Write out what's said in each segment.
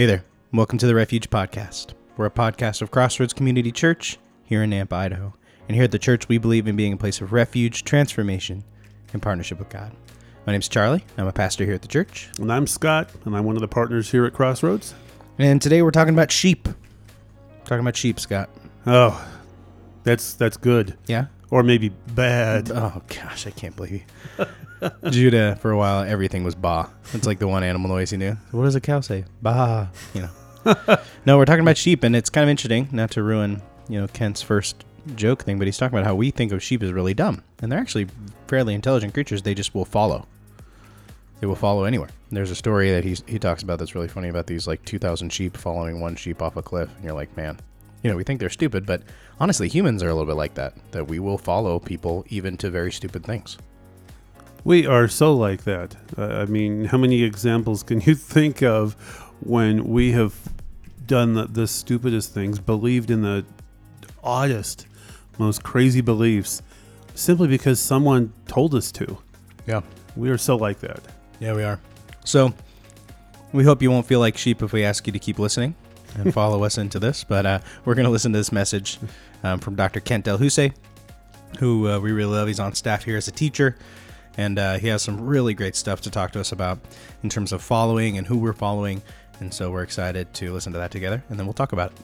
Hey there. Welcome to the Refuge Podcast. We're a podcast of Crossroads Community Church here in Nampa, Idaho. And here at the church, we believe in being a place of refuge, transformation, and partnership with God. My name's Charlie. I'm a pastor here at the church. And I'm Scott, and I'm one of the partners here at Crossroads. And today we're talking about sheep. Talking about sheep, Scott. Oh, that's that's good. Yeah? Or maybe bad. Oh, gosh, I can't believe you. Judah, for a while, everything was ba. It's like the one animal noise he knew. What does a cow say? Ba. You know. no, we're talking about sheep, and it's kind of interesting, not to ruin, you know, Kent's first joke thing, but he's talking about how we think of sheep as really dumb. And they're actually fairly intelligent creatures. They just will follow. They will follow anywhere. There's a story that he's, he talks about that's really funny about these like 2,000 sheep following one sheep off a cliff. And you're like, man, you know, we think they're stupid, but honestly, humans are a little bit like that, that we will follow people even to very stupid things. We are so like that. Uh, I mean, how many examples can you think of when we have done the, the stupidest things, believed in the oddest, most crazy beliefs, simply because someone told us to? Yeah. We are so like that. Yeah, we are. So we hope you won't feel like sheep if we ask you to keep listening and follow us into this. But uh, we're going to listen to this message um, from Dr. Kent Delhousaye, who uh, we really love. He's on staff here as a teacher, and uh, he has some really great stuff to talk to us about in terms of following and who we're following. And so we're excited to listen to that together, and then we'll talk about it.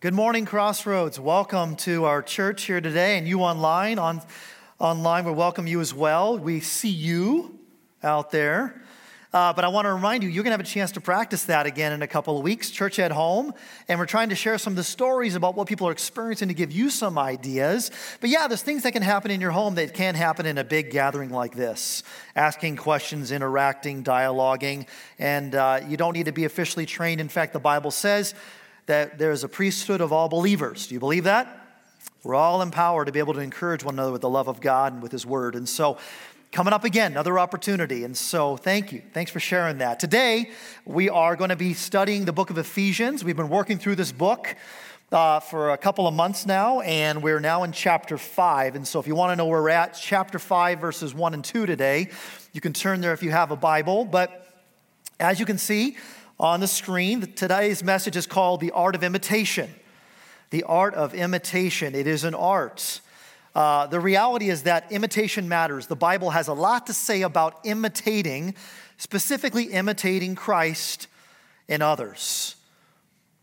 Good morning, Crossroads. Welcome to our church here today, and you online. On online, we welcome you as well. We see you out there. Uh, but I want to remind you, you're going to have a chance to practice that again in a couple of weeks, church at home. And we're trying to share some of the stories about what people are experiencing to give you some ideas. But yeah, there's things that can happen in your home that can't happen in a big gathering like this asking questions, interacting, dialoguing. And uh, you don't need to be officially trained. In fact, the Bible says that there is a priesthood of all believers. Do you believe that? We're all empowered to be able to encourage one another with the love of God and with His Word. And so, coming up again, another opportunity. And so, thank you. Thanks for sharing that. Today, we are going to be studying the book of Ephesians. We've been working through this book. Uh, for a couple of months now, and we're now in chapter 5. And so, if you want to know where we're at, chapter 5, verses 1 and 2 today, you can turn there if you have a Bible. But as you can see, on the screen. Today's message is called The Art of Imitation. The Art of Imitation. It is an art. Uh, the reality is that imitation matters. The Bible has a lot to say about imitating, specifically imitating Christ in others.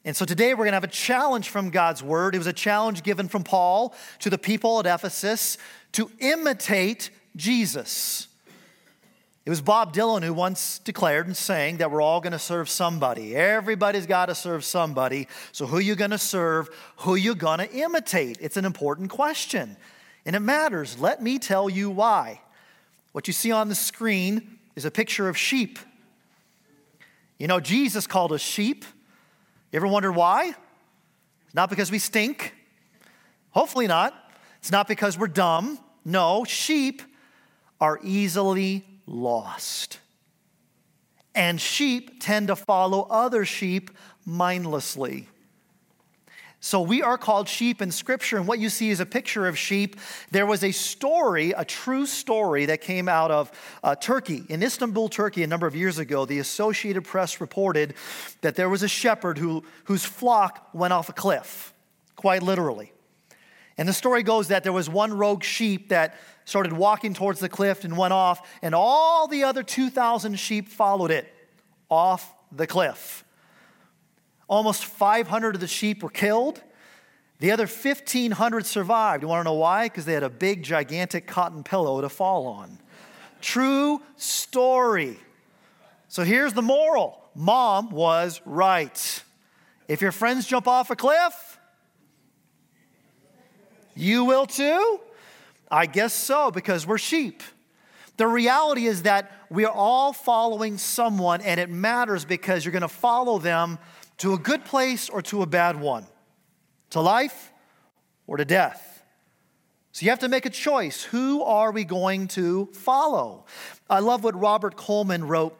And so today we're going to have a challenge from God's word. It was a challenge given from Paul to the people at Ephesus to imitate Jesus. It was Bob Dylan who once declared and sang that we're all going to serve somebody. Everybody's got to serve somebody. So who you going to serve? Who you going to imitate? It's an important question. And it matters. Let me tell you why. What you see on the screen is a picture of sheep. You know, Jesus called us sheep. You ever wonder why? It's not because we stink. Hopefully not. It's not because we're dumb. No, sheep are easily lost. And sheep tend to follow other sheep mindlessly. So we are called sheep in Scripture, and what you see is a picture of sheep. There was a story, a true story, that came out of uh, Turkey. In Istanbul, Turkey, a number of years ago, the Associated Press reported that there was a shepherd who, whose flock went off a cliff, quite literally. And the story goes that there was one rogue sheep that started walking towards the cliff and went off, and all the other 2,000 sheep followed it off the cliff. Almost 500 of the sheep were killed. The other 1,500 survived. You want to know why? Because they had a big, gigantic cotton pillow to fall on. True story. So here's the moral Mom was right. If your friends jump off a cliff, you will too? I guess so, because we're sheep. The reality is that we are all following someone, and it matters because you're going to follow them to a good place or to a bad one, to life or to death. So you have to make a choice. Who are we going to follow? I love what Robert Coleman wrote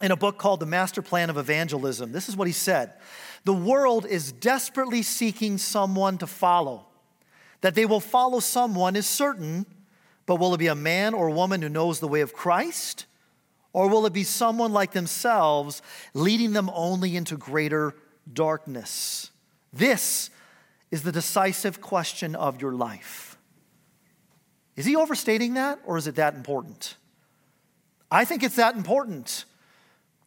in a book called The Master Plan of Evangelism. This is what he said The world is desperately seeking someone to follow. That they will follow someone is certain, but will it be a man or woman who knows the way of Christ Or will it be someone like themselves, leading them only into greater darkness? This is the decisive question of your life. Is he overstating that, or is it that important? I think it's that important.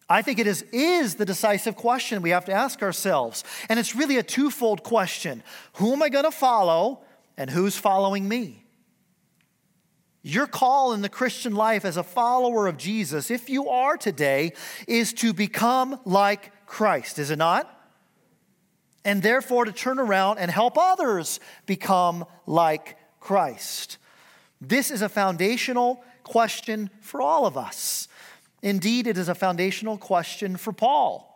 I think it is, is the decisive question we have to ask ourselves. And it's really a twofold question Who am I going to follow, and who's following me? Your call in the Christian life as a follower of Jesus, if you are today, is to become like Christ, is it not? And therefore to turn around and help others become like Christ. This is a foundational question for all of us. Indeed, it is a foundational question for Paul.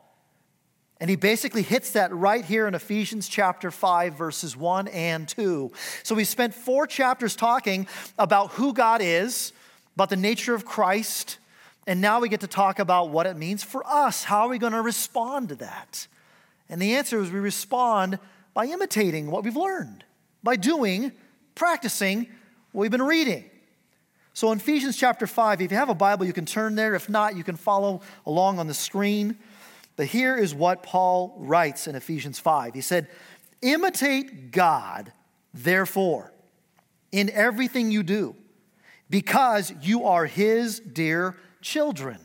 And he basically hits that right here in Ephesians chapter 5, verses 1 and 2. So we spent four chapters talking about who God is, about the nature of Christ, and now we get to talk about what it means for us. How are we going to respond to that? And the answer is we respond by imitating what we've learned, by doing, practicing what we've been reading. So in Ephesians chapter 5, if you have a Bible, you can turn there. If not, you can follow along on the screen. But here is what Paul writes in Ephesians 5. He said, Imitate God, therefore, in everything you do, because you are his dear children.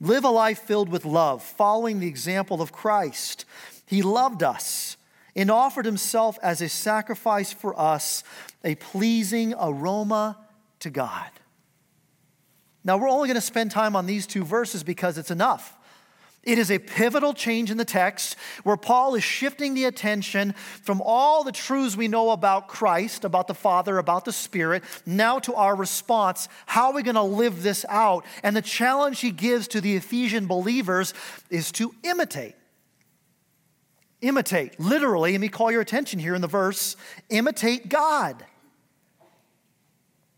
Live a life filled with love, following the example of Christ. He loved us and offered himself as a sacrifice for us, a pleasing aroma to God. Now, we're only going to spend time on these two verses because it's enough. It is a pivotal change in the text where Paul is shifting the attention from all the truths we know about Christ, about the Father, about the Spirit, now to our response. How are we going to live this out? And the challenge he gives to the Ephesian believers is to imitate. Imitate, literally, let me call your attention here in the verse imitate God.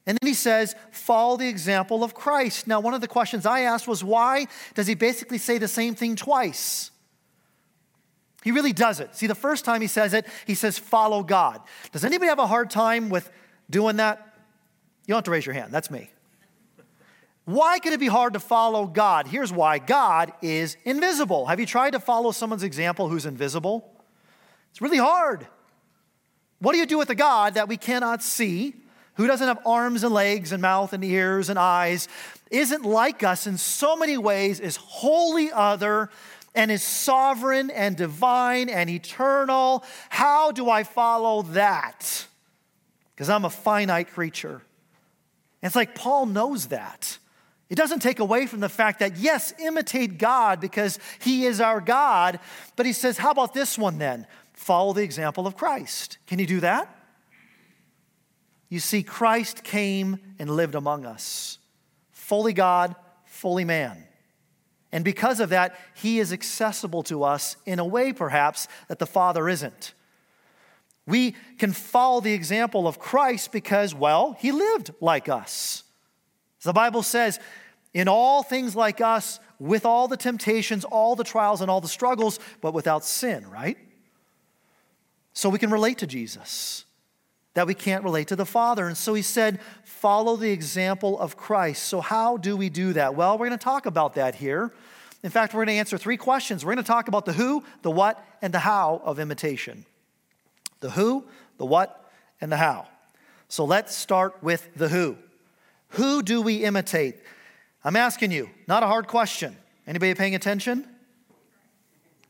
And then he says, follow the example of Christ. Now, one of the questions I asked was, why does he basically say the same thing twice? He really does it. See, the first time he says it, he says, follow God. Does anybody have a hard time with doing that? You don't have to raise your hand, that's me. Why could it be hard to follow God? Here's why God is invisible. Have you tried to follow someone's example who's invisible? It's really hard. What do you do with a God that we cannot see? Who doesn't have arms and legs and mouth and ears and eyes, isn't like us in so many ways, is wholly other and is sovereign and divine and eternal. How do I follow that? Because I'm a finite creature. And it's like Paul knows that. It doesn't take away from the fact that, yes, imitate God because he is our God. But he says, how about this one then? Follow the example of Christ. Can you do that? You see, Christ came and lived among us, fully God, fully man. And because of that, he is accessible to us in a way, perhaps, that the Father isn't. We can follow the example of Christ because, well, he lived like us. The Bible says, in all things like us, with all the temptations, all the trials, and all the struggles, but without sin, right? So we can relate to Jesus that we can't relate to the Father. And so he said, follow the example of Christ. So, how do we do that? Well, we're going to talk about that here. In fact, we're going to answer three questions. We're going to talk about the who, the what, and the how of imitation. The who, the what, and the how. So, let's start with the who. Who do we imitate? I'm asking you, not a hard question. Anybody paying attention?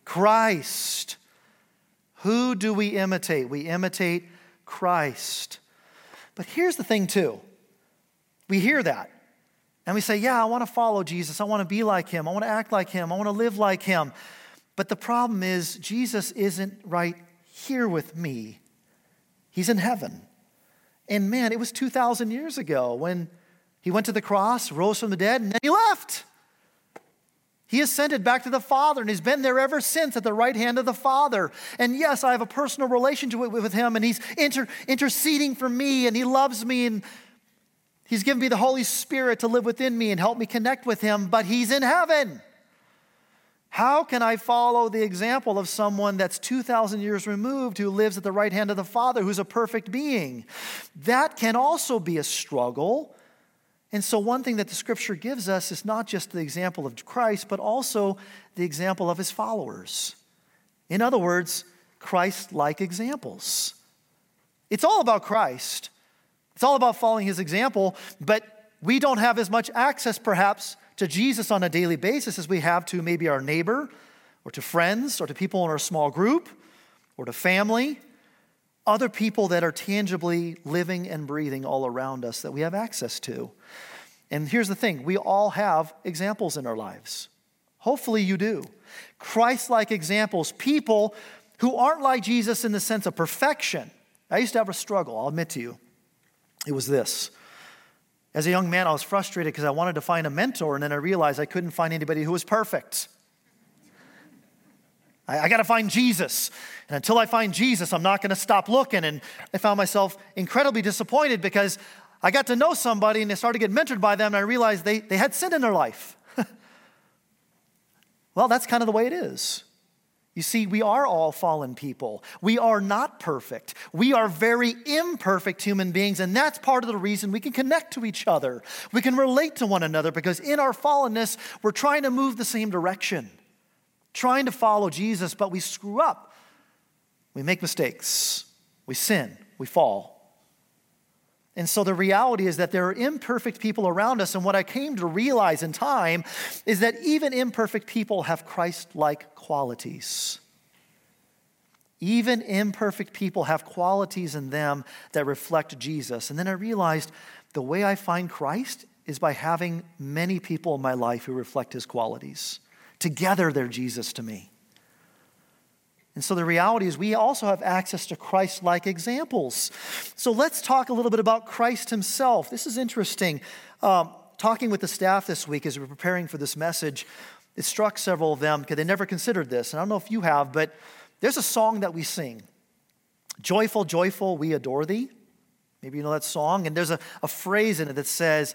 Christ. Who do we imitate? We imitate Christ. But here's the thing, too. We hear that and we say, Yeah, I want to follow Jesus. I want to be like him. I want to act like him. I want to live like him. But the problem is, Jesus isn't right here with me, he's in heaven. And man, it was 2,000 years ago when he went to the cross, rose from the dead, and then he left. He ascended back to the Father and he's been there ever since at the right hand of the Father. And yes, I have a personal relationship with him and he's inter- interceding for me and he loves me and he's given me the Holy Spirit to live within me and help me connect with him, but he's in heaven. How can I follow the example of someone that's 2,000 years removed who lives at the right hand of the Father, who's a perfect being? That can also be a struggle And so, one thing that the scripture gives us is not just the example of Christ, but also the example of his followers. In other words, Christ like examples. It's all about Christ, it's all about following his example, but we don't have as much access, perhaps, to Jesus on a daily basis as we have to maybe our neighbor or to friends or to people in our small group or to family, other people that are tangibly living and breathing all around us that we have access to. And here's the thing we all have examples in our lives. Hopefully, you do. Christ like examples, people who aren't like Jesus in the sense of perfection. I used to have a struggle, I'll admit to you. It was this. As a young man, I was frustrated because I wanted to find a mentor, and then I realized I couldn't find anybody who was perfect. I, I got to find Jesus. And until I find Jesus, I'm not going to stop looking. And I found myself incredibly disappointed because I got to know somebody and I started to get mentored by them, and I realized they, they had sin in their life. well, that's kind of the way it is. You see, we are all fallen people. We are not perfect. We are very imperfect human beings, and that's part of the reason we can connect to each other. We can relate to one another because in our fallenness, we're trying to move the same direction trying to follow Jesus, but we screw up. We make mistakes, we sin, we fall. And so the reality is that there are imperfect people around us. And what I came to realize in time is that even imperfect people have Christ like qualities. Even imperfect people have qualities in them that reflect Jesus. And then I realized the way I find Christ is by having many people in my life who reflect his qualities. Together, they're Jesus to me. And so the reality is, we also have access to Christ like examples. So let's talk a little bit about Christ himself. This is interesting. Um, talking with the staff this week as we are preparing for this message, it struck several of them because they never considered this. And I don't know if you have, but there's a song that we sing Joyful, joyful, we adore thee. Maybe you know that song. And there's a, a phrase in it that says,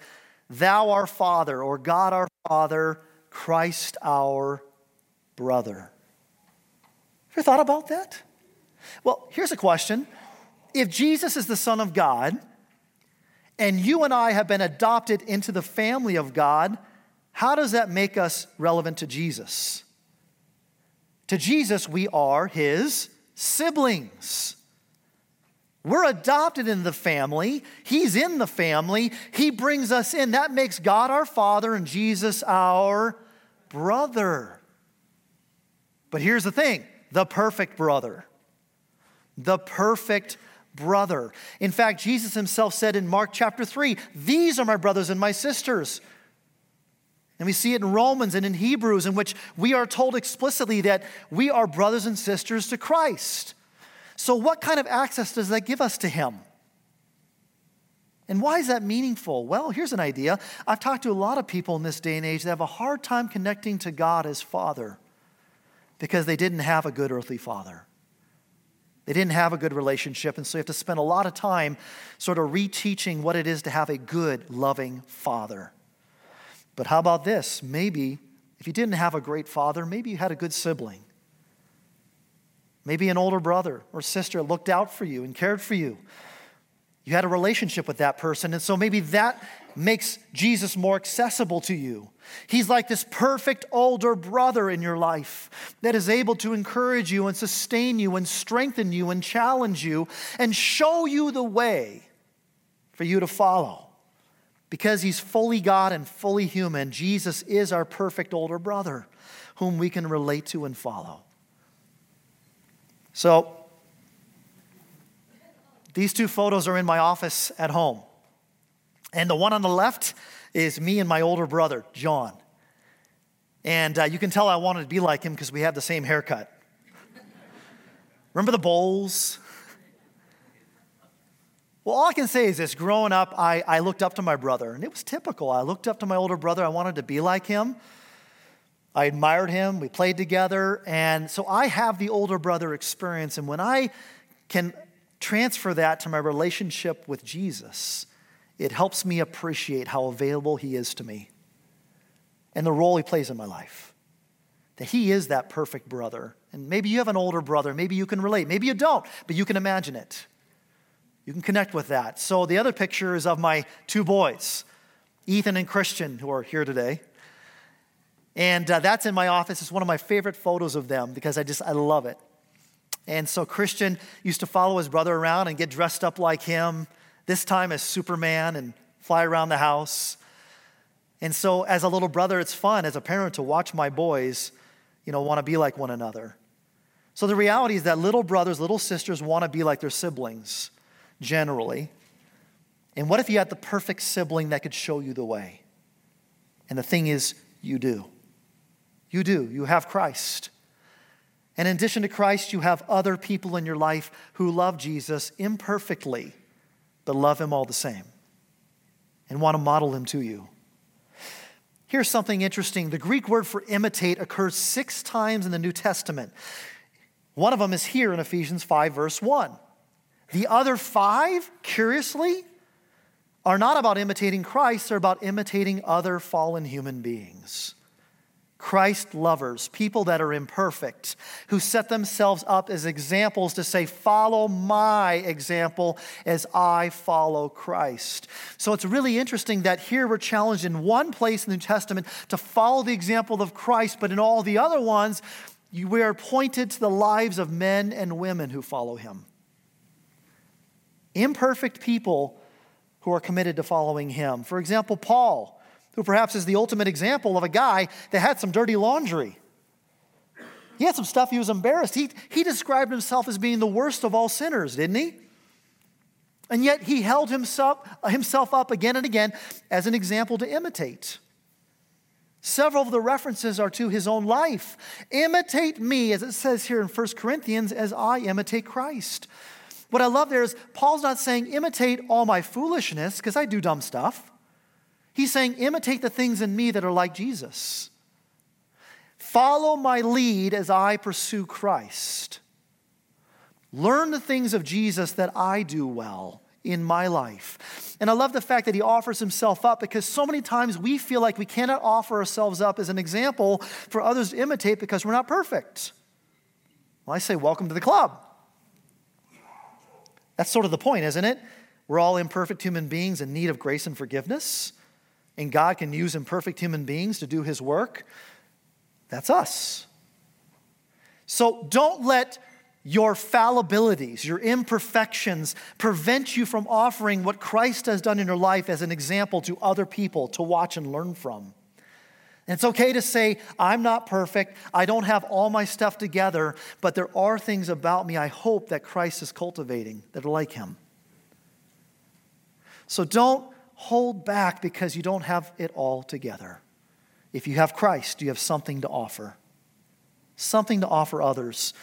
Thou our Father, or God our Father, Christ our brother. Have you ever thought about that? Well, here's a question. If Jesus is the Son of God, and you and I have been adopted into the family of God, how does that make us relevant to Jesus? To Jesus, we are his siblings. We're adopted in the family. He's in the family. He brings us in. That makes God our Father and Jesus our brother. But here's the thing the perfect brother. The perfect brother. In fact, Jesus himself said in Mark chapter 3, These are my brothers and my sisters. And we see it in Romans and in Hebrews, in which we are told explicitly that we are brothers and sisters to Christ. So, what kind of access does that give us to Him? And why is that meaningful? Well, here's an idea. I've talked to a lot of people in this day and age that have a hard time connecting to God as Father because they didn't have a good earthly father. They didn't have a good relationship, and so you have to spend a lot of time sort of reteaching what it is to have a good, loving father. But how about this? Maybe if you didn't have a great father, maybe you had a good sibling. Maybe an older brother or sister looked out for you and cared for you. You had a relationship with that person, and so maybe that makes Jesus more accessible to you. He's like this perfect older brother in your life that is able to encourage you and sustain you and strengthen you and challenge you and show you the way for you to follow. Because he's fully God and fully human, Jesus is our perfect older brother whom we can relate to and follow. So, these two photos are in my office at home. And the one on the left is me and my older brother, John. And uh, you can tell I wanted to be like him because we have the same haircut. Remember the bowls? Well, all I can say is this growing up, I, I looked up to my brother, and it was typical. I looked up to my older brother, I wanted to be like him. I admired him, we played together, and so I have the older brother experience. And when I can transfer that to my relationship with Jesus, it helps me appreciate how available He is to me and the role He plays in my life. That He is that perfect brother. And maybe you have an older brother, maybe you can relate, maybe you don't, but you can imagine it. You can connect with that. So the other picture is of my two boys. Ethan and Christian, who are here today. And uh, that's in my office. It's one of my favorite photos of them because I just, I love it. And so Christian used to follow his brother around and get dressed up like him, this time as Superman and fly around the house. And so, as a little brother, it's fun as a parent to watch my boys, you know, want to be like one another. So, the reality is that little brothers, little sisters want to be like their siblings, generally. And what if you had the perfect sibling that could show you the way? And the thing is, you do. You do. You have Christ. And in addition to Christ, you have other people in your life who love Jesus imperfectly, but love him all the same and want to model him to you. Here's something interesting the Greek word for imitate occurs six times in the New Testament. One of them is here in Ephesians 5, verse 1. The other five, curiously, are not about imitating Christ, they're about imitating other fallen human beings. Christ lovers, people that are imperfect, who set themselves up as examples to say, Follow my example as I follow Christ. So it's really interesting that here we're challenged in one place in the New Testament to follow the example of Christ, but in all the other ones, we are pointed to the lives of men and women who follow him. Imperfect people who are committed to following him. For example, Paul who perhaps is the ultimate example of a guy that had some dirty laundry. He had some stuff he was embarrassed. He, he described himself as being the worst of all sinners, didn't he? And yet he held himself, himself up again and again as an example to imitate. Several of the references are to his own life. Imitate me, as it says here in 1 Corinthians, as I imitate Christ. What I love there is Paul's not saying imitate all my foolishness, because I do dumb stuff. He's saying, imitate the things in me that are like Jesus. Follow my lead as I pursue Christ. Learn the things of Jesus that I do well in my life. And I love the fact that he offers himself up because so many times we feel like we cannot offer ourselves up as an example for others to imitate because we're not perfect. Well, I say, welcome to the club. That's sort of the point, isn't it? We're all imperfect human beings in need of grace and forgiveness and God can use imperfect human beings to do his work, that's us. So don't let your fallibilities, your imperfections prevent you from offering what Christ has done in your life as an example to other people to watch and learn from. It's okay to say, I'm not perfect. I don't have all my stuff together, but there are things about me I hope that Christ is cultivating that are like him. So don't hold back because you don't have it all together. If you have Christ, you have something to offer, something to offer others.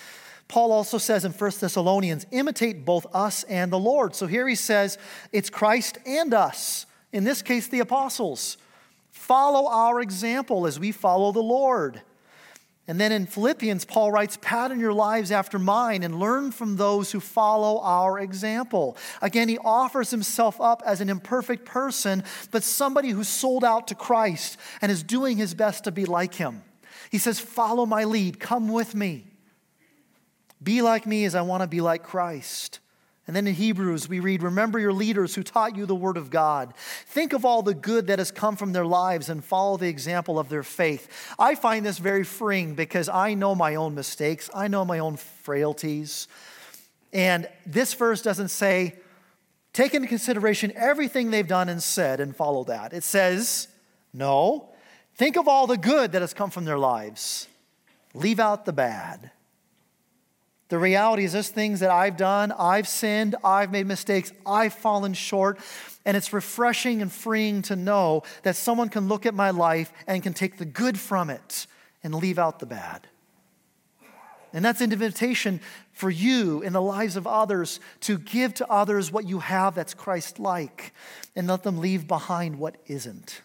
Paul also says in 1 Thessalonians, imitate both us and the Lord. So here he says, it's Christ and us. In this case, the apostles. Follow our example as we follow the Lord. And then in Philippians, Paul writes, Pattern your lives after mine and learn from those who follow our example. Again, he offers himself up as an imperfect person, but somebody who's sold out to Christ and is doing his best to be like him. He says, Follow my lead, come with me. Be like me as I want to be like Christ. And then in Hebrews, we read, Remember your leaders who taught you the word of God. Think of all the good that has come from their lives and follow the example of their faith. I find this very freeing because I know my own mistakes, I know my own frailties. And this verse doesn't say, Take into consideration everything they've done and said and follow that. It says, No, think of all the good that has come from their lives, leave out the bad. The reality is, there's things that I've done, I've sinned, I've made mistakes, I've fallen short. And it's refreshing and freeing to know that someone can look at my life and can take the good from it and leave out the bad. And that's an invitation for you in the lives of others to give to others what you have that's Christ like and let them leave behind what isn't.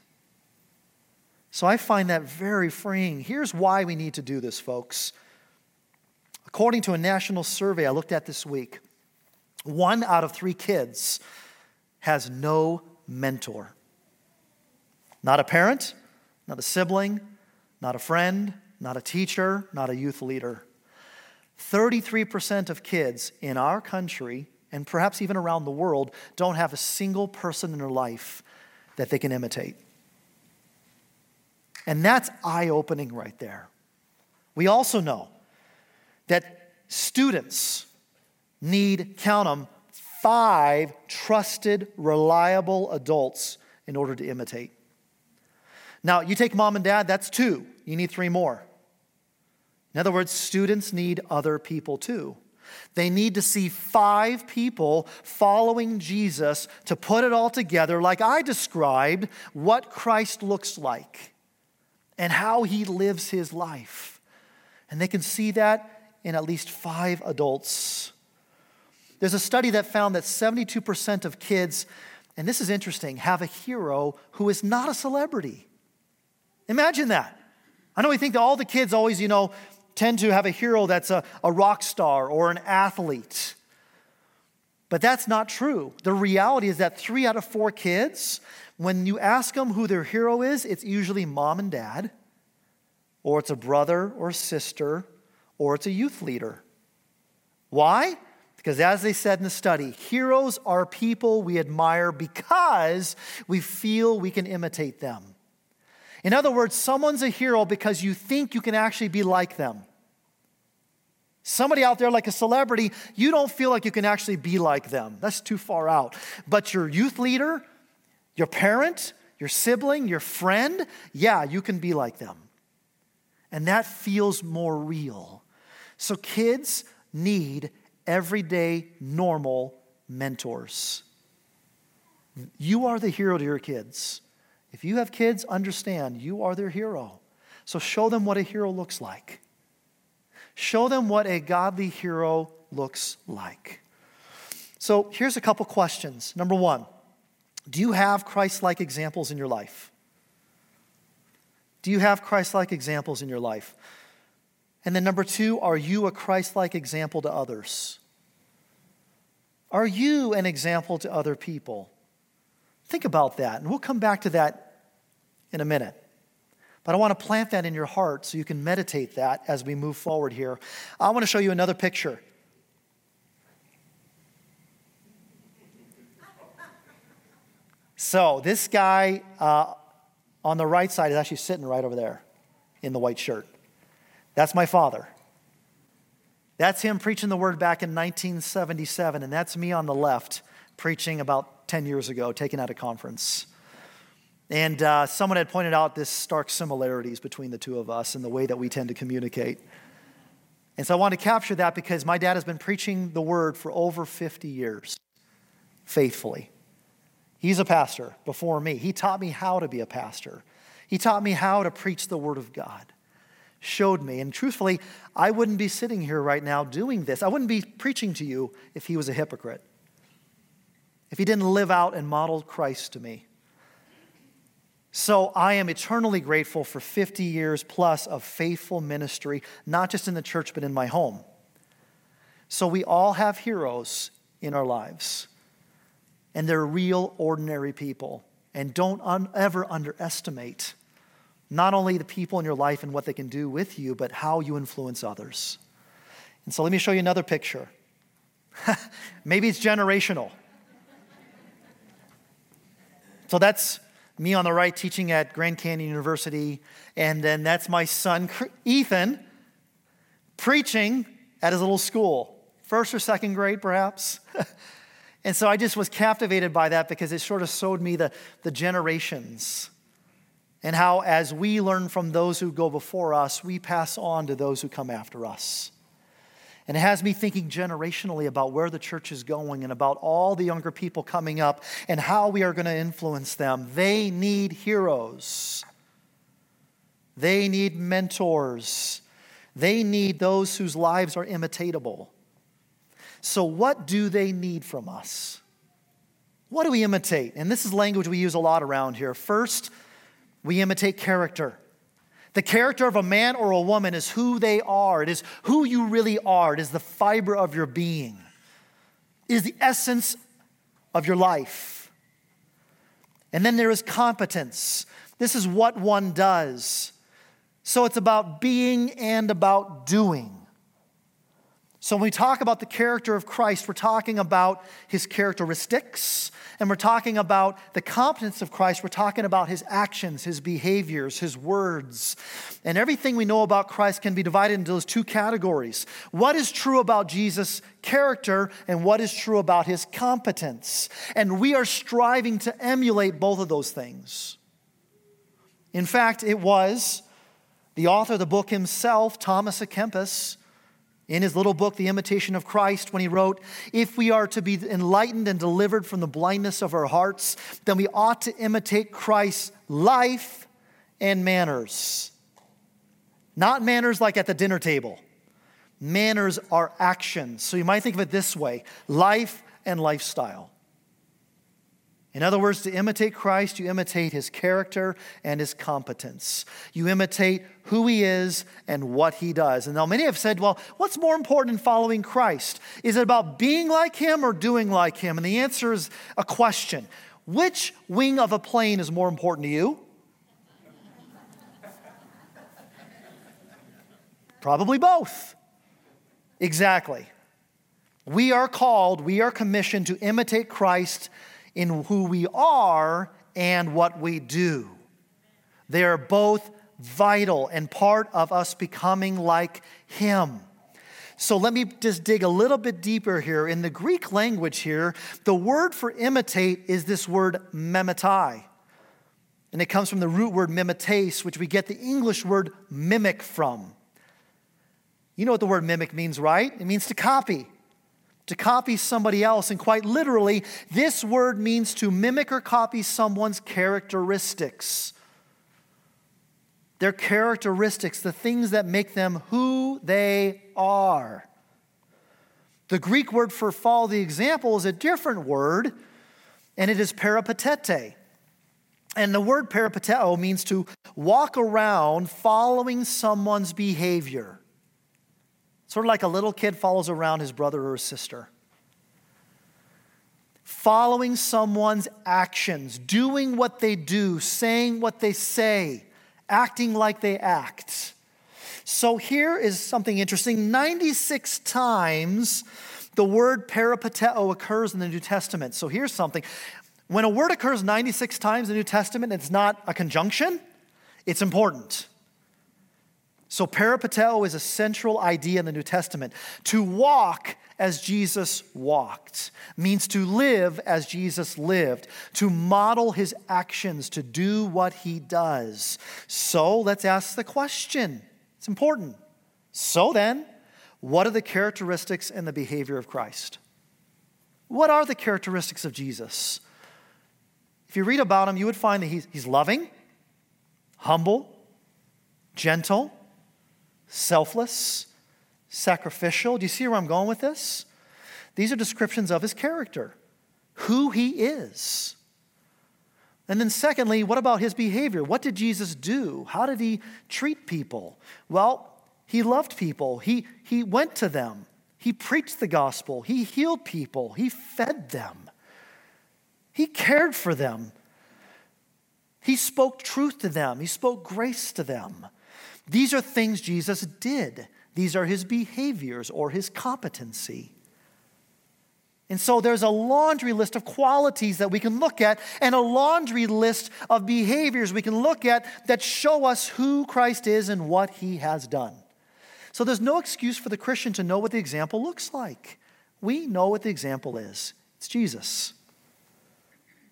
So I find that very freeing. Here's why we need to do this, folks. According to a national survey I looked at this week, one out of three kids has no mentor. Not a parent, not a sibling, not a friend, not a teacher, not a youth leader. 33% of kids in our country, and perhaps even around the world, don't have a single person in their life that they can imitate. And that's eye opening right there. We also know that students need, count them, five trusted, reliable adults in order to imitate. Now, you take mom and dad, that's two. You need three more. In other words, students need other people too. They need to see five people following Jesus to put it all together, like I described, what Christ looks like and how he lives his life. And they can see that in at least five adults. There's a study that found that 72% of kids, and this is interesting, have a hero who is not a celebrity. Imagine that. I know we think that all the kids always, you know, tend to have a hero that's a, a rock star or an athlete. But that's not true. The reality is that three out of four kids, when you ask them who their hero is, it's usually mom and dad, or it's a brother or sister, or it's a youth leader. Why? Because as they said in the study, heroes are people we admire because we feel we can imitate them. In other words, someone's a hero because you think you can actually be like them. Somebody out there, like a celebrity, you don't feel like you can actually be like them. That's too far out. But your youth leader, your parent, your sibling, your friend, yeah, you can be like them. And that feels more real. So kids need everyday, normal mentors. You are the hero to your kids. If you have kids, understand you are their hero. So show them what a hero looks like. Show them what a godly hero looks like. So here's a couple questions. Number one, do you have Christ like examples in your life? Do you have Christ like examples in your life? And then number two, are you a Christ like example to others? Are you an example to other people? Think about that, and we'll come back to that in a minute. But I want to plant that in your heart so you can meditate that as we move forward here. I want to show you another picture. So, this guy uh, on the right side is actually sitting right over there in the white shirt. That's my father. That's him preaching the word back in 1977, and that's me on the left preaching about 10 years ago, taken at a conference. And uh, someone had pointed out this stark similarities between the two of us and the way that we tend to communicate. And so I want to capture that because my dad has been preaching the word for over 50 years, faithfully. He's a pastor before me. He taught me how to be a pastor, he taught me how to preach the word of God. Showed me. And truthfully, I wouldn't be sitting here right now doing this. I wouldn't be preaching to you if he was a hypocrite, if he didn't live out and model Christ to me. So I am eternally grateful for 50 years plus of faithful ministry, not just in the church, but in my home. So we all have heroes in our lives, and they're real, ordinary people. And don't un- ever underestimate not only the people in your life and what they can do with you, but how you influence others. And so let me show you another picture. Maybe it's generational. So that's me on the right teaching at Grand Canyon University, and then that's my son, Ethan, preaching at his little school, first or second grade, perhaps. and so I just was captivated by that because it sort of showed me the, the generations and how, as we learn from those who go before us, we pass on to those who come after us. And it has me thinking generationally about where the church is going and about all the younger people coming up and how we are going to influence them. They need heroes, they need mentors, they need those whose lives are imitatable. So, what do they need from us? What do we imitate? And this is language we use a lot around here. First, we imitate character. The character of a man or a woman is who they are. It is who you really are. It is the fiber of your being. It is the essence of your life. And then there is competence. This is what one does. So it's about being and about doing. So when we talk about the character of Christ, we're talking about his characteristics, and we're talking about the competence of Christ. We're talking about his actions, his behaviors, his words. And everything we know about Christ can be divided into those two categories. What is true about Jesus' character, and what is true about his competence? And we are striving to emulate both of those things. In fact, it was the author of the book himself, Thomas à Kempis, in his little book, The Imitation of Christ, when he wrote, If we are to be enlightened and delivered from the blindness of our hearts, then we ought to imitate Christ's life and manners. Not manners like at the dinner table. Manners are actions. So you might think of it this way life and lifestyle. In other words, to imitate Christ, you imitate his character and his competence. You imitate who he is and what he does. And now many have said, well, what's more important in following Christ? Is it about being like him or doing like him? And the answer is a question. Which wing of a plane is more important to you? Probably both. Exactly. We are called, we are commissioned to imitate Christ in who we are and what we do. They are both vital and part of us becoming like Him. So let me just dig a little bit deeper here. In the Greek language here, the word for imitate is this word memetai. And it comes from the root word mimetes, which we get the English word mimic from. You know what the word mimic means, right? It means to copy to copy somebody else. And quite literally, this word means to mimic or copy someone's characteristics. Their characteristics, the things that make them who they are. The Greek word for follow the example is a different word, and it is peripatete. And the word peripateo means to walk around following someone's behavior. Sort of like a little kid follows around his brother or his sister. Following someone's actions, doing what they do, saying what they say, acting like they act. So here is something interesting 96 times the word peripateo occurs in the New Testament. So here's something. When a word occurs 96 times in the New Testament, it's not a conjunction, it's important. So, peripateo is a central idea in the New Testament. To walk as Jesus walked means to live as Jesus lived, to model his actions, to do what he does. So, let's ask the question. It's important. So, then, what are the characteristics and the behavior of Christ? What are the characteristics of Jesus? If you read about him, you would find that he's, he's loving, humble, gentle selfless, sacrificial. Do you see where I'm going with this? These are descriptions of his character, who he is. And then, secondly, what about his behavior? What did Jesus do? How did he treat people? Well, he loved people, he, he went to them, he preached the gospel, he healed people, he fed them, he cared for them, he spoke truth to them, he spoke grace to them. These are things Jesus did. These are his behaviors or his competency. And so there's a laundry list of qualities that we can look at and a laundry list of behaviors we can look at that show us who Christ is and what he has done. So there's no excuse for the Christian to know what the example looks like. We know what the example is it's Jesus.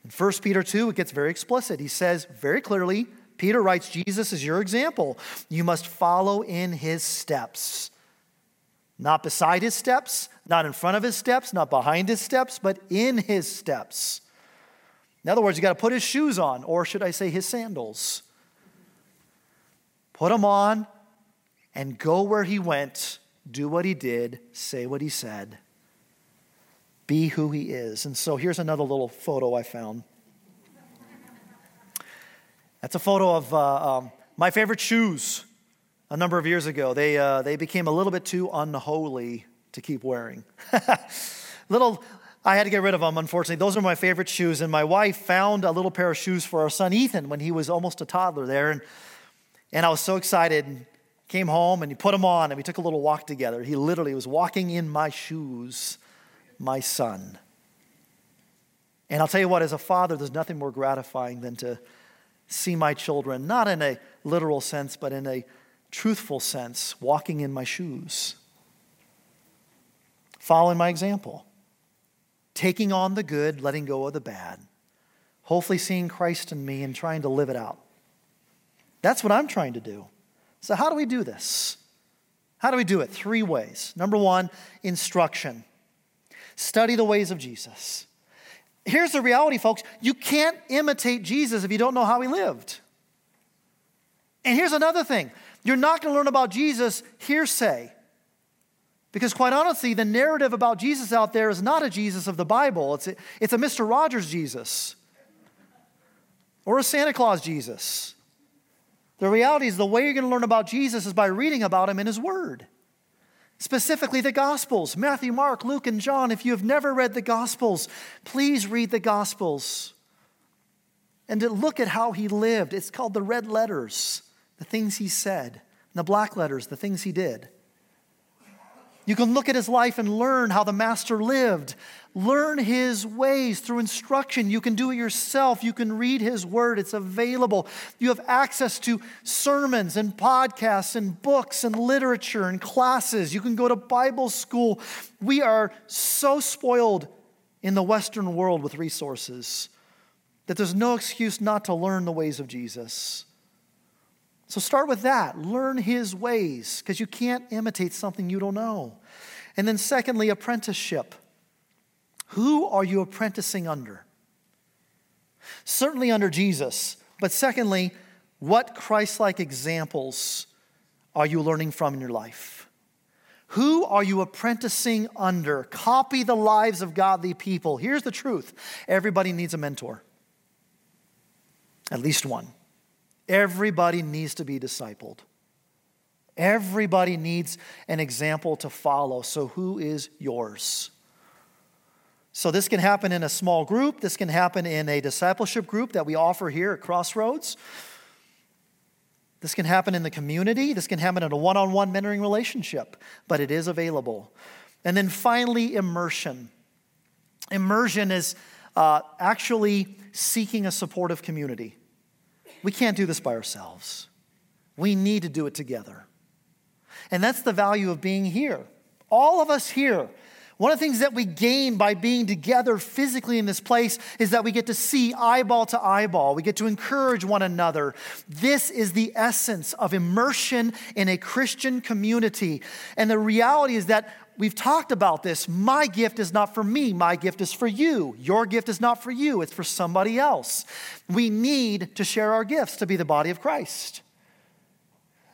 In 1 Peter 2, it gets very explicit. He says very clearly, Peter writes, Jesus is your example. You must follow in his steps. Not beside his steps, not in front of his steps, not behind his steps, but in his steps. In other words, you got to put his shoes on, or should I say his sandals? Put them on and go where he went, do what he did, say what he said, be who he is. And so here's another little photo I found. That's a photo of uh, um, my favorite shoes a number of years ago. They, uh, they became a little bit too unholy to keep wearing. little, I had to get rid of them, unfortunately. Those are my favorite shoes. And my wife found a little pair of shoes for our son Ethan when he was almost a toddler there. And, and I was so excited And Came home and he put them on and we took a little walk together. He literally was walking in my shoes, my son. And I'll tell you what, as a father, there's nothing more gratifying than to see my children, not in a literal sense, but in a truthful sense, walking in my shoes, following my example, taking on the good, letting go of the bad, hopefully seeing Christ in me and trying to live it out. That's what I'm trying to do. So, how do we do this? How do we do it? Three ways. Number one, instruction. Study the ways of Jesus. Here's the reality, folks you can't imitate Jesus if you don't know how he lived. And here's another thing you're not going to learn about Jesus hearsay. Because, quite honestly, the narrative about Jesus out there is not a Jesus of the Bible, it's a, it's a Mr. Rogers Jesus or a Santa Claus Jesus. The reality is, the way you're going to learn about Jesus is by reading about him in his word. Specifically, the Gospels Matthew, Mark, Luke, and John. If you have never read the Gospels, please read the Gospels and look at how he lived. It's called the red letters, the things he said, and the black letters, the things he did. You can look at his life and learn how the master lived. Learn his ways through instruction. You can do it yourself. You can read his word. It's available. You have access to sermons and podcasts and books and literature and classes. You can go to Bible school. We are so spoiled in the Western world with resources that there's no excuse not to learn the ways of Jesus. So start with that. Learn his ways because you can't imitate something you don't know. And then, secondly, apprenticeship. Who are you apprenticing under? Certainly under Jesus, but secondly, what Christ like examples are you learning from in your life? Who are you apprenticing under? Copy the lives of godly people. Here's the truth everybody needs a mentor, at least one. Everybody needs to be discipled. Everybody needs an example to follow. So, who is yours? So, this can happen in a small group. This can happen in a discipleship group that we offer here at Crossroads. This can happen in the community. This can happen in a one on one mentoring relationship, but it is available. And then finally, immersion. Immersion is uh, actually seeking a supportive community. We can't do this by ourselves. We need to do it together. And that's the value of being here. All of us here. One of the things that we gain by being together physically in this place is that we get to see eyeball to eyeball. We get to encourage one another. This is the essence of immersion in a Christian community. And the reality is that we've talked about this. My gift is not for me, my gift is for you. Your gift is not for you, it's for somebody else. We need to share our gifts to be the body of Christ.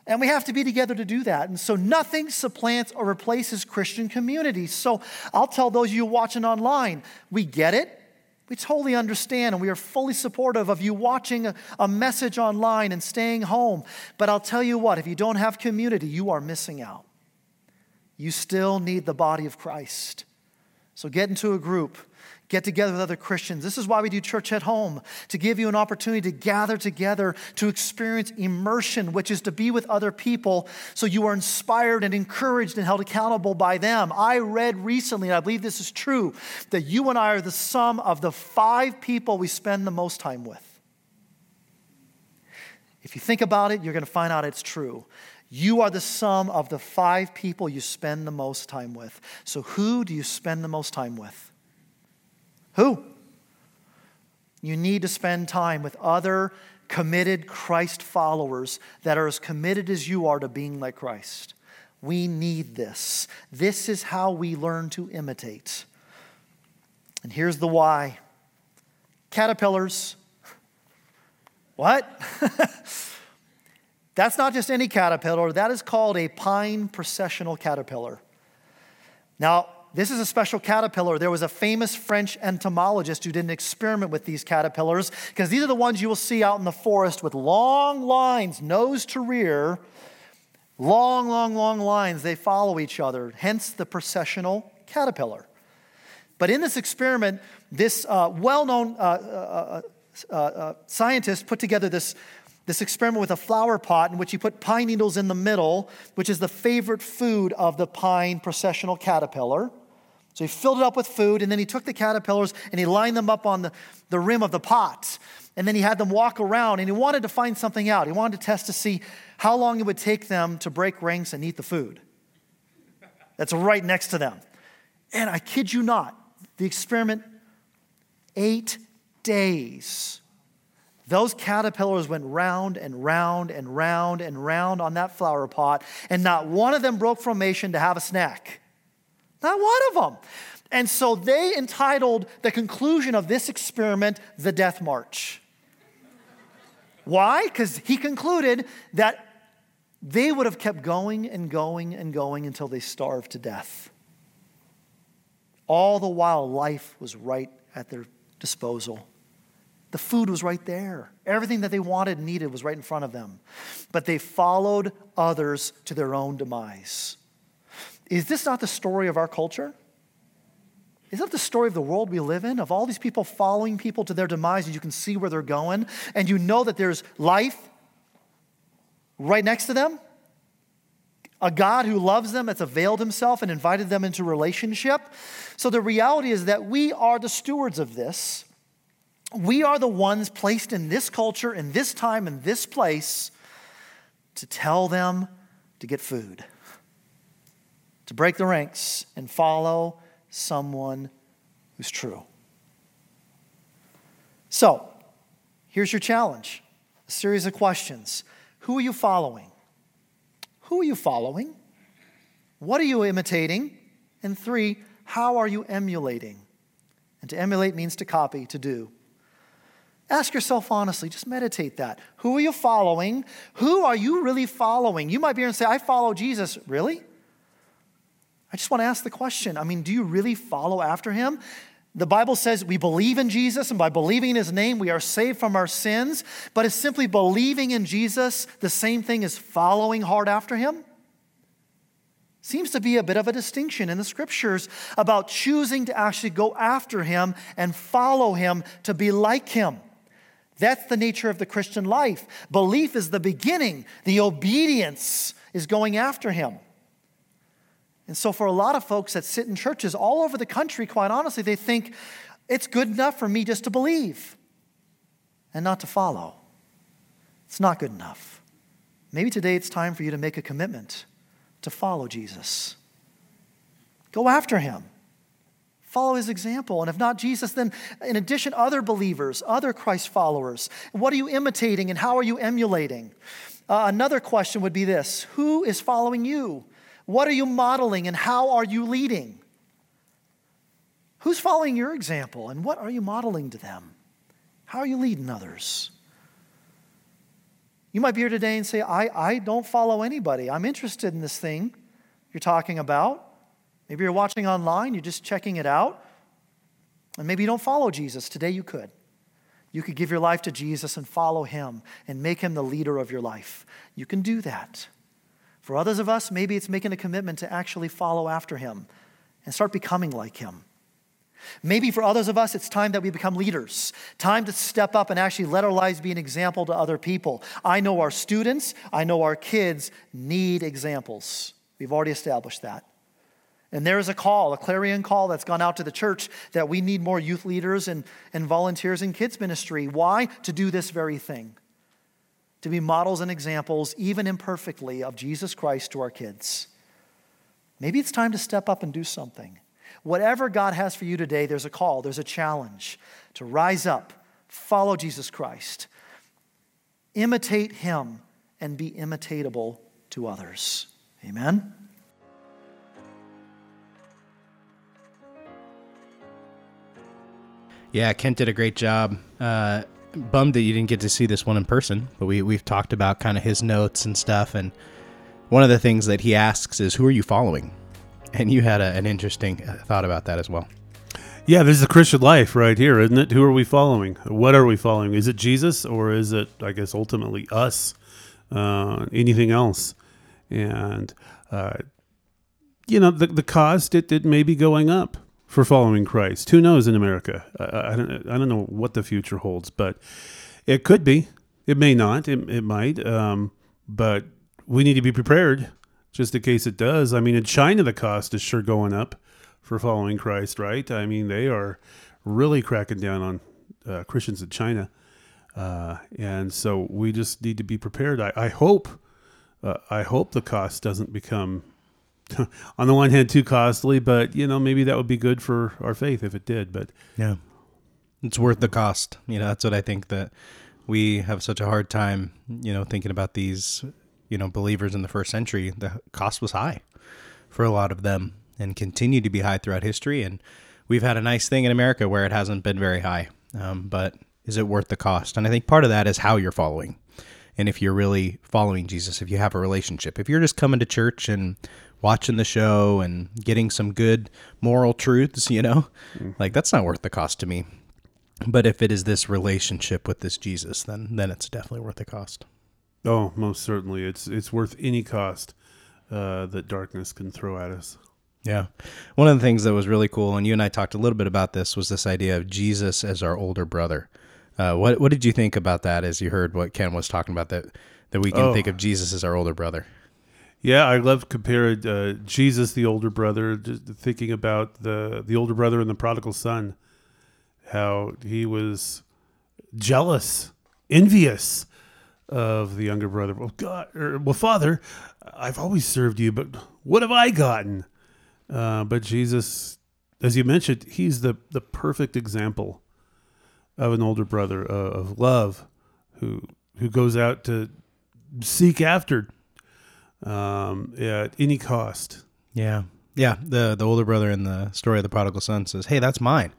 And we have to be together to do that. And so nothing supplants or replaces Christian community. So I'll tell those of you watching online, we get it. We totally understand, and we are fully supportive of you watching a, message online and staying home. But I'll tell you what, if you don't have community, you are missing out. You still need the body of Christ. So get into a group, get together with other Christians. This is why we do church at home, to give you an opportunity to gather together, to experience immersion, which is to be with other people so you are inspired and encouraged and held accountable by them. I read recently, and I believe this is true, that you and I are the sum of the five people we spend the most time with. If you think about it, you're going to find out it's true. You are the sum of the five people you spend the most time with. So, who do you spend the most time with? Who? You need to spend time with other committed Christ followers that are as committed as you are to being like Christ. We need this. This is how we learn to imitate. And here's the why caterpillars. What? That's not just any caterpillar, that is called a pine processional caterpillar. Now, this is a special caterpillar. There was a famous French entomologist who did an experiment with these caterpillars because these are the ones you will see out in the forest with long lines, nose to rear, long, long, long lines. They follow each other, hence the processional caterpillar. But in this experiment, this uh, well known uh uh, uh, uh, scientist put together this this experiment with a flower pot in which he put pine needles in the middle, which is the favorite food of the pine processional caterpillar. So he filled it up with food, and then he took the caterpillars and he lined them up on the, the rim of the pot. And then he had them walk around, and he wanted to find something out. He wanted to test to see how long it would take them to break ranks and eat the food that's right next to them. And I kid you not, the experiment, eight days. Those caterpillars went round and round and round and round on that flower pot, and not one of them broke formation to have a snack. Not one of them. And so they entitled the conclusion of this experiment the Death March. Why? Because he concluded that they would have kept going and going and going until they starved to death. All the while, life was right at their disposal. The food was right there. Everything that they wanted and needed was right in front of them. But they followed others to their own demise. Is this not the story of our culture? Is that the story of the world we live in? Of all these people following people to their demise, and you can see where they're going, and you know that there's life right next to them? A God who loves them, that's availed himself and invited them into relationship. So the reality is that we are the stewards of this. We are the ones placed in this culture, in this time, in this place to tell them to get food, to break the ranks and follow someone who's true. So, here's your challenge a series of questions. Who are you following? Who are you following? What are you imitating? And three, how are you emulating? And to emulate means to copy, to do. Ask yourself honestly, just meditate that. Who are you following? Who are you really following? You might be here and say, I follow Jesus. Really? I just want to ask the question I mean, do you really follow after him? The Bible says we believe in Jesus, and by believing in his name, we are saved from our sins. But is simply believing in Jesus the same thing as following hard after him? Seems to be a bit of a distinction in the scriptures about choosing to actually go after him and follow him to be like him. That's the nature of the Christian life. Belief is the beginning, the obedience is going after him. And so, for a lot of folks that sit in churches all over the country, quite honestly, they think it's good enough for me just to believe and not to follow. It's not good enough. Maybe today it's time for you to make a commitment to follow Jesus. Go after him. Follow his example. And if not Jesus, then in addition, other believers, other Christ followers. What are you imitating and how are you emulating? Uh, another question would be this Who is following you? What are you modeling and how are you leading? Who's following your example and what are you modeling to them? How are you leading others? You might be here today and say, I, I don't follow anybody. I'm interested in this thing you're talking about. Maybe you're watching online, you're just checking it out. And maybe you don't follow Jesus. Today you could. You could give your life to Jesus and follow him and make him the leader of your life. You can do that. For others of us, maybe it's making a commitment to actually follow after him and start becoming like him. Maybe for others of us, it's time that we become leaders, time to step up and actually let our lives be an example to other people. I know our students, I know our kids need examples. We've already established that. And there is a call, a clarion call that's gone out to the church that we need more youth leaders and, and volunteers in kids' ministry. Why? To do this very thing to be models and examples, even imperfectly, of Jesus Christ to our kids. Maybe it's time to step up and do something. Whatever God has for you today, there's a call, there's a challenge to rise up, follow Jesus Christ, imitate Him, and be imitatable to others. Amen. Yeah, Kent did a great job. Uh, bummed that you didn't get to see this one in person, but we we've talked about kind of his notes and stuff. And one of the things that he asks is, "Who are you following?" And you had a, an interesting uh, thought about that as well. Yeah, this is the Christian life right here, isn't it? Who are we following? What are we following? Is it Jesus or is it, I guess, ultimately us? Uh, anything else? And uh, you know, the the cost it, it may be going up for following Christ. Who knows in America? I, I, don't, I don't know what the future holds, but it could be. It may not. It, it might. Um, but we need to be prepared just in case it does. I mean, in China, the cost is sure going up for following Christ, right? I mean, they are really cracking down on uh, Christians in China. Uh, and so we just need to be prepared. I, I hope, uh, I hope the cost doesn't become, on the one hand, too costly. But you know, maybe that would be good for our faith if it did. But Yeah. It's worth the cost. You know, that's what I think that we have such a hard time, you know, thinking about these, you know, believers in the first century. The cost was high for a lot of them and continue to be high throughout history. And we've had a nice thing in America where it hasn't been very high. Um, but is it worth the cost? And I think part of that is how you're following. And if you're really following Jesus, if you have a relationship, if you're just coming to church and watching the show and getting some good moral truths, you know, like that's not worth the cost to me. But if it is this relationship with this Jesus, then then it's definitely worth the cost. oh, most certainly, it's it's worth any cost uh, that darkness can throw at us. Yeah. One of the things that was really cool, and you and I talked a little bit about this, was this idea of Jesus as our older brother. Uh, what what did you think about that as you heard what Kent was talking about that that we can Oh. think of Jesus as our older brother? Yeah, I love comparing uh, Jesus, the older brother, just thinking about the the older brother and the prodigal son, how he was jealous, envious of the younger brother. Well, God, or, well, Father, I've always served you, but what have I gotten? Uh, but Jesus, as you mentioned, he's the the perfect example of an older brother uh, of love, who who goes out to seek after um, at any cost. Yeah. Yeah. The the older brother in the story of the prodigal son says, Hey, that's mine.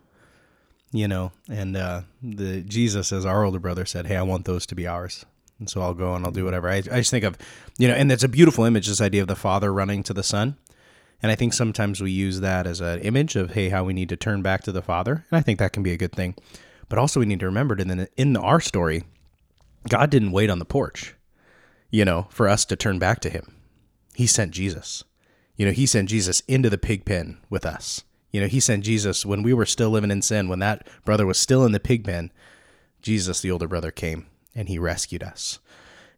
You know, and uh the Jesus as our older brother said, Hey, I want those to be ours. And so I'll go and I'll do whatever. I, I just think of you know, and it's a beautiful image, this idea of the father running to the son. And I think sometimes we use that as an image of, hey, how we need to turn back to the Father. And I think that can be a good thing. But also, we need to remember that in, in our story, God didn't wait on the porch, you know, for us to turn back to Him. He sent Jesus. You know, He sent Jesus into the pig pen with us. You know, He sent Jesus when we were still living in sin, when that brother was still in the pig pen. Jesus, the older brother, came and He rescued us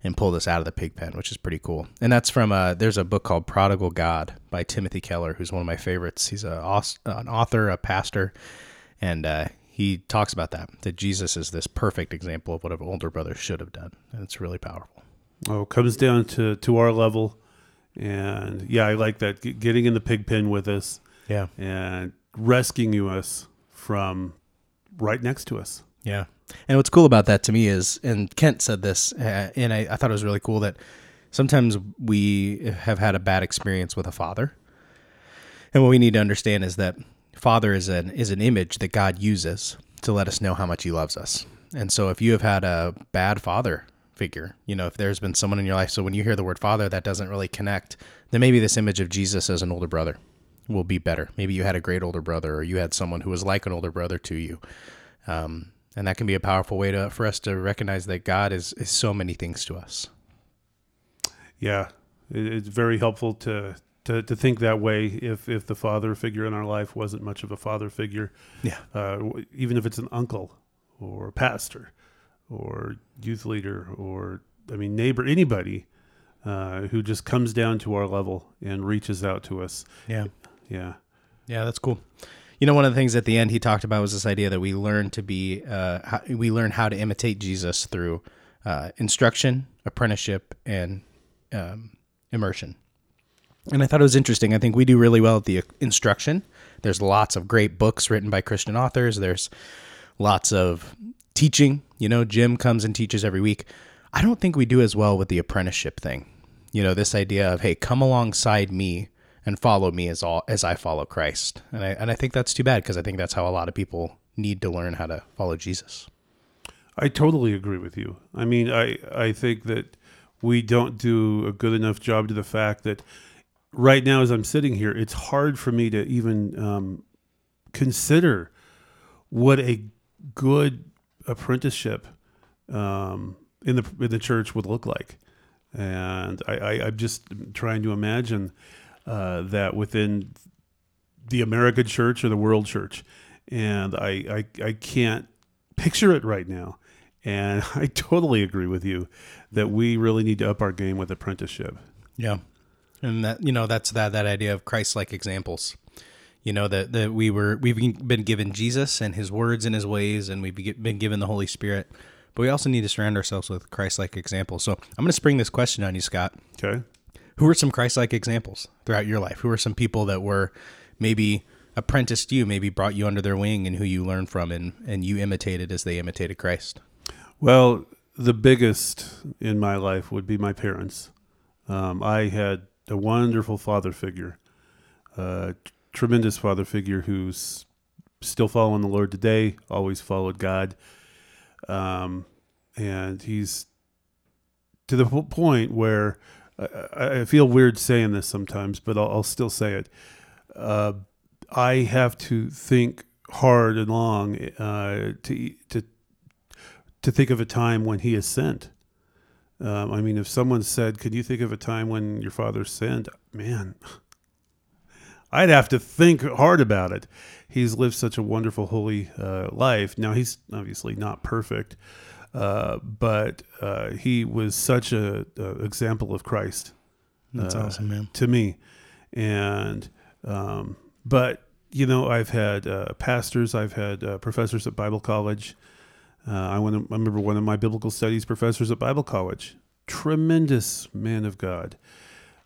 and pulled us out of the pig pen, which is pretty cool. And that's from uh, there's a book called Prodigal God by Timothy Keller, who's one of my favorites. He's a, an author, a pastor, and uh, he talks about that that Jesus is this perfect example of what an older brother should have done, and it's really powerful. Oh, it comes down to to our level, and yeah, I like that. G- getting in the pig pen with us Yeah, and rescuing us from right next to us. yeah. And what's cool about that to me is, and Kent said this, uh, and I, I thought it was really cool that sometimes we have had a bad experience with a father, and what we need to understand is that father is an is an image that God uses to let us know how much He loves us. And so, if you have had a bad father figure, you know, if there's been someone in your life, so when you hear the word father that doesn't really connect, then maybe this image of Jesus as an older brother will be better. Maybe you had a great older brother, or you had someone who was like an older brother to you. Um, and that can be a powerful way to for us to recognize that God is, is so many things to us. Yeah, it's very helpful to, to to think that way. If if the father figure in our life wasn't much of a father figure, Yeah. uh, even if it's an uncle or a pastor or youth leader or I mean neighbor, anybody uh, who just comes down to our level and reaches out to us. Yeah. Yeah. Yeah, that's cool. You know, one of the things at the end he talked about was this idea that we learn to be, uh, how, we learn how to imitate Jesus through uh, instruction, apprenticeship, and um, immersion. And I thought it was interesting. I think we do really well at the instruction. There's lots of great books written by Christian authors. There's lots of teaching. You know, Jim comes and teaches every week. I don't think we do as well with the apprenticeship thing. You know, this idea of hey, come alongside me and follow me as all as I follow Christ. And I and I think that's too bad because I think that's how a lot of people need to learn how to follow Jesus. I totally agree with you. I mean, I I think that we don't do a good enough job to the fact that right now, as I'm sitting here, it's hard for me to even um, consider what a good apprenticeship um, in the in the church would look like, and I, I I'm just trying to imagine uh, that within the American church or the world church, and I I, I can't picture it right now. And I totally agree with you that we really need to up our game with apprenticeship. Yeah. And that you know that's that that idea of Christ-like examples. You know that that we were we've been given Jesus and his words and his ways and we've been given the Holy Spirit. But we also need to surround ourselves with Christ-like examples. So I'm going to spring this question on you, Scott. Okay. Who were some Christ-like examples throughout your life? Who were some people that were maybe apprenticed you, maybe brought you under their wing and who you learned from and, and you imitated as they imitated Christ? Well, the biggest in my life would be my parents. Um, I had a wonderful father figure, a tremendous father figure who's still following the Lord today, always followed God. Um, and he's to the point where I, I, feel weird saying this sometimes, but I'll, I'll still say it. Uh, I have to think hard and long uh, to to to think of a time when he has sinned. Um, I mean, if someone said, "Could you think of a time when your father sinned?" Man, I'd have to think hard about it. He's lived such a wonderful, holy uh, life. Now he's obviously not perfect, uh, but uh, he was such a, a, example of Christ. That's uh, awesome, man. To me, and um, but you know, I've had uh, pastors, I've had uh, professors at Bible college. Uh, I, went, I remember one of my biblical studies professors at Bible college, tremendous man of God,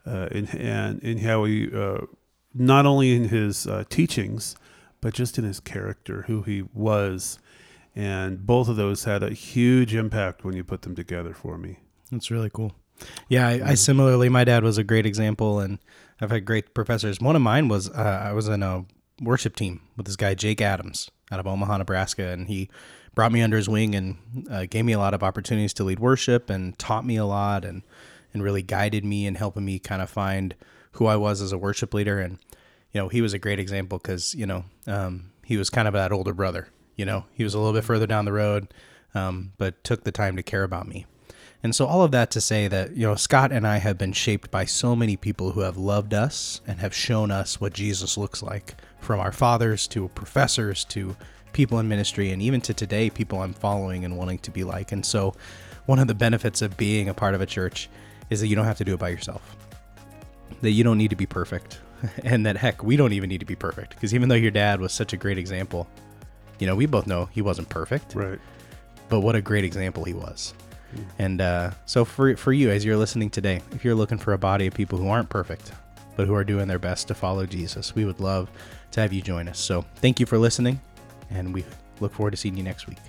uh, in, and in how he, uh, not only in his uh, teachings, but just in his character, who he was. And both of those had a huge impact when you put them together for me. That's really cool. Yeah, I, I similarly, my dad was a great example, and I've had great professors. One of mine was uh, I was in a worship team with this guy Jake Adams out of Omaha, Nebraska, and he brought me under his wing and uh, gave me a lot of opportunities to lead worship and taught me a lot and and really guided me and helping me kind of find who I was as a worship leader. And you know, he was a great example because you know um, he was kind of that older brother. You know, he was a little bit further down the road, um, but took the time to care about me. And so, all of that to say that, you know, Scott and I have been shaped by so many people who have loved us and have shown us what Jesus looks like from our fathers to professors to people in ministry and even to today people I'm following and wanting to be like. And so one of the benefits of being a part of a church is that you don't have to do it by yourself. That you don't need to be perfect. and that heck, we don't even need to be perfect because even though your dad was such a great example, you know, we both know he wasn't perfect. Right. But what a great example he was. Mm. And uh, so for for you as you're listening today, if you're looking for a body of people who aren't perfect, but who are doing their best to follow Jesus. We would love to have you join us. So thank you for listening, and we look forward to seeing you next week.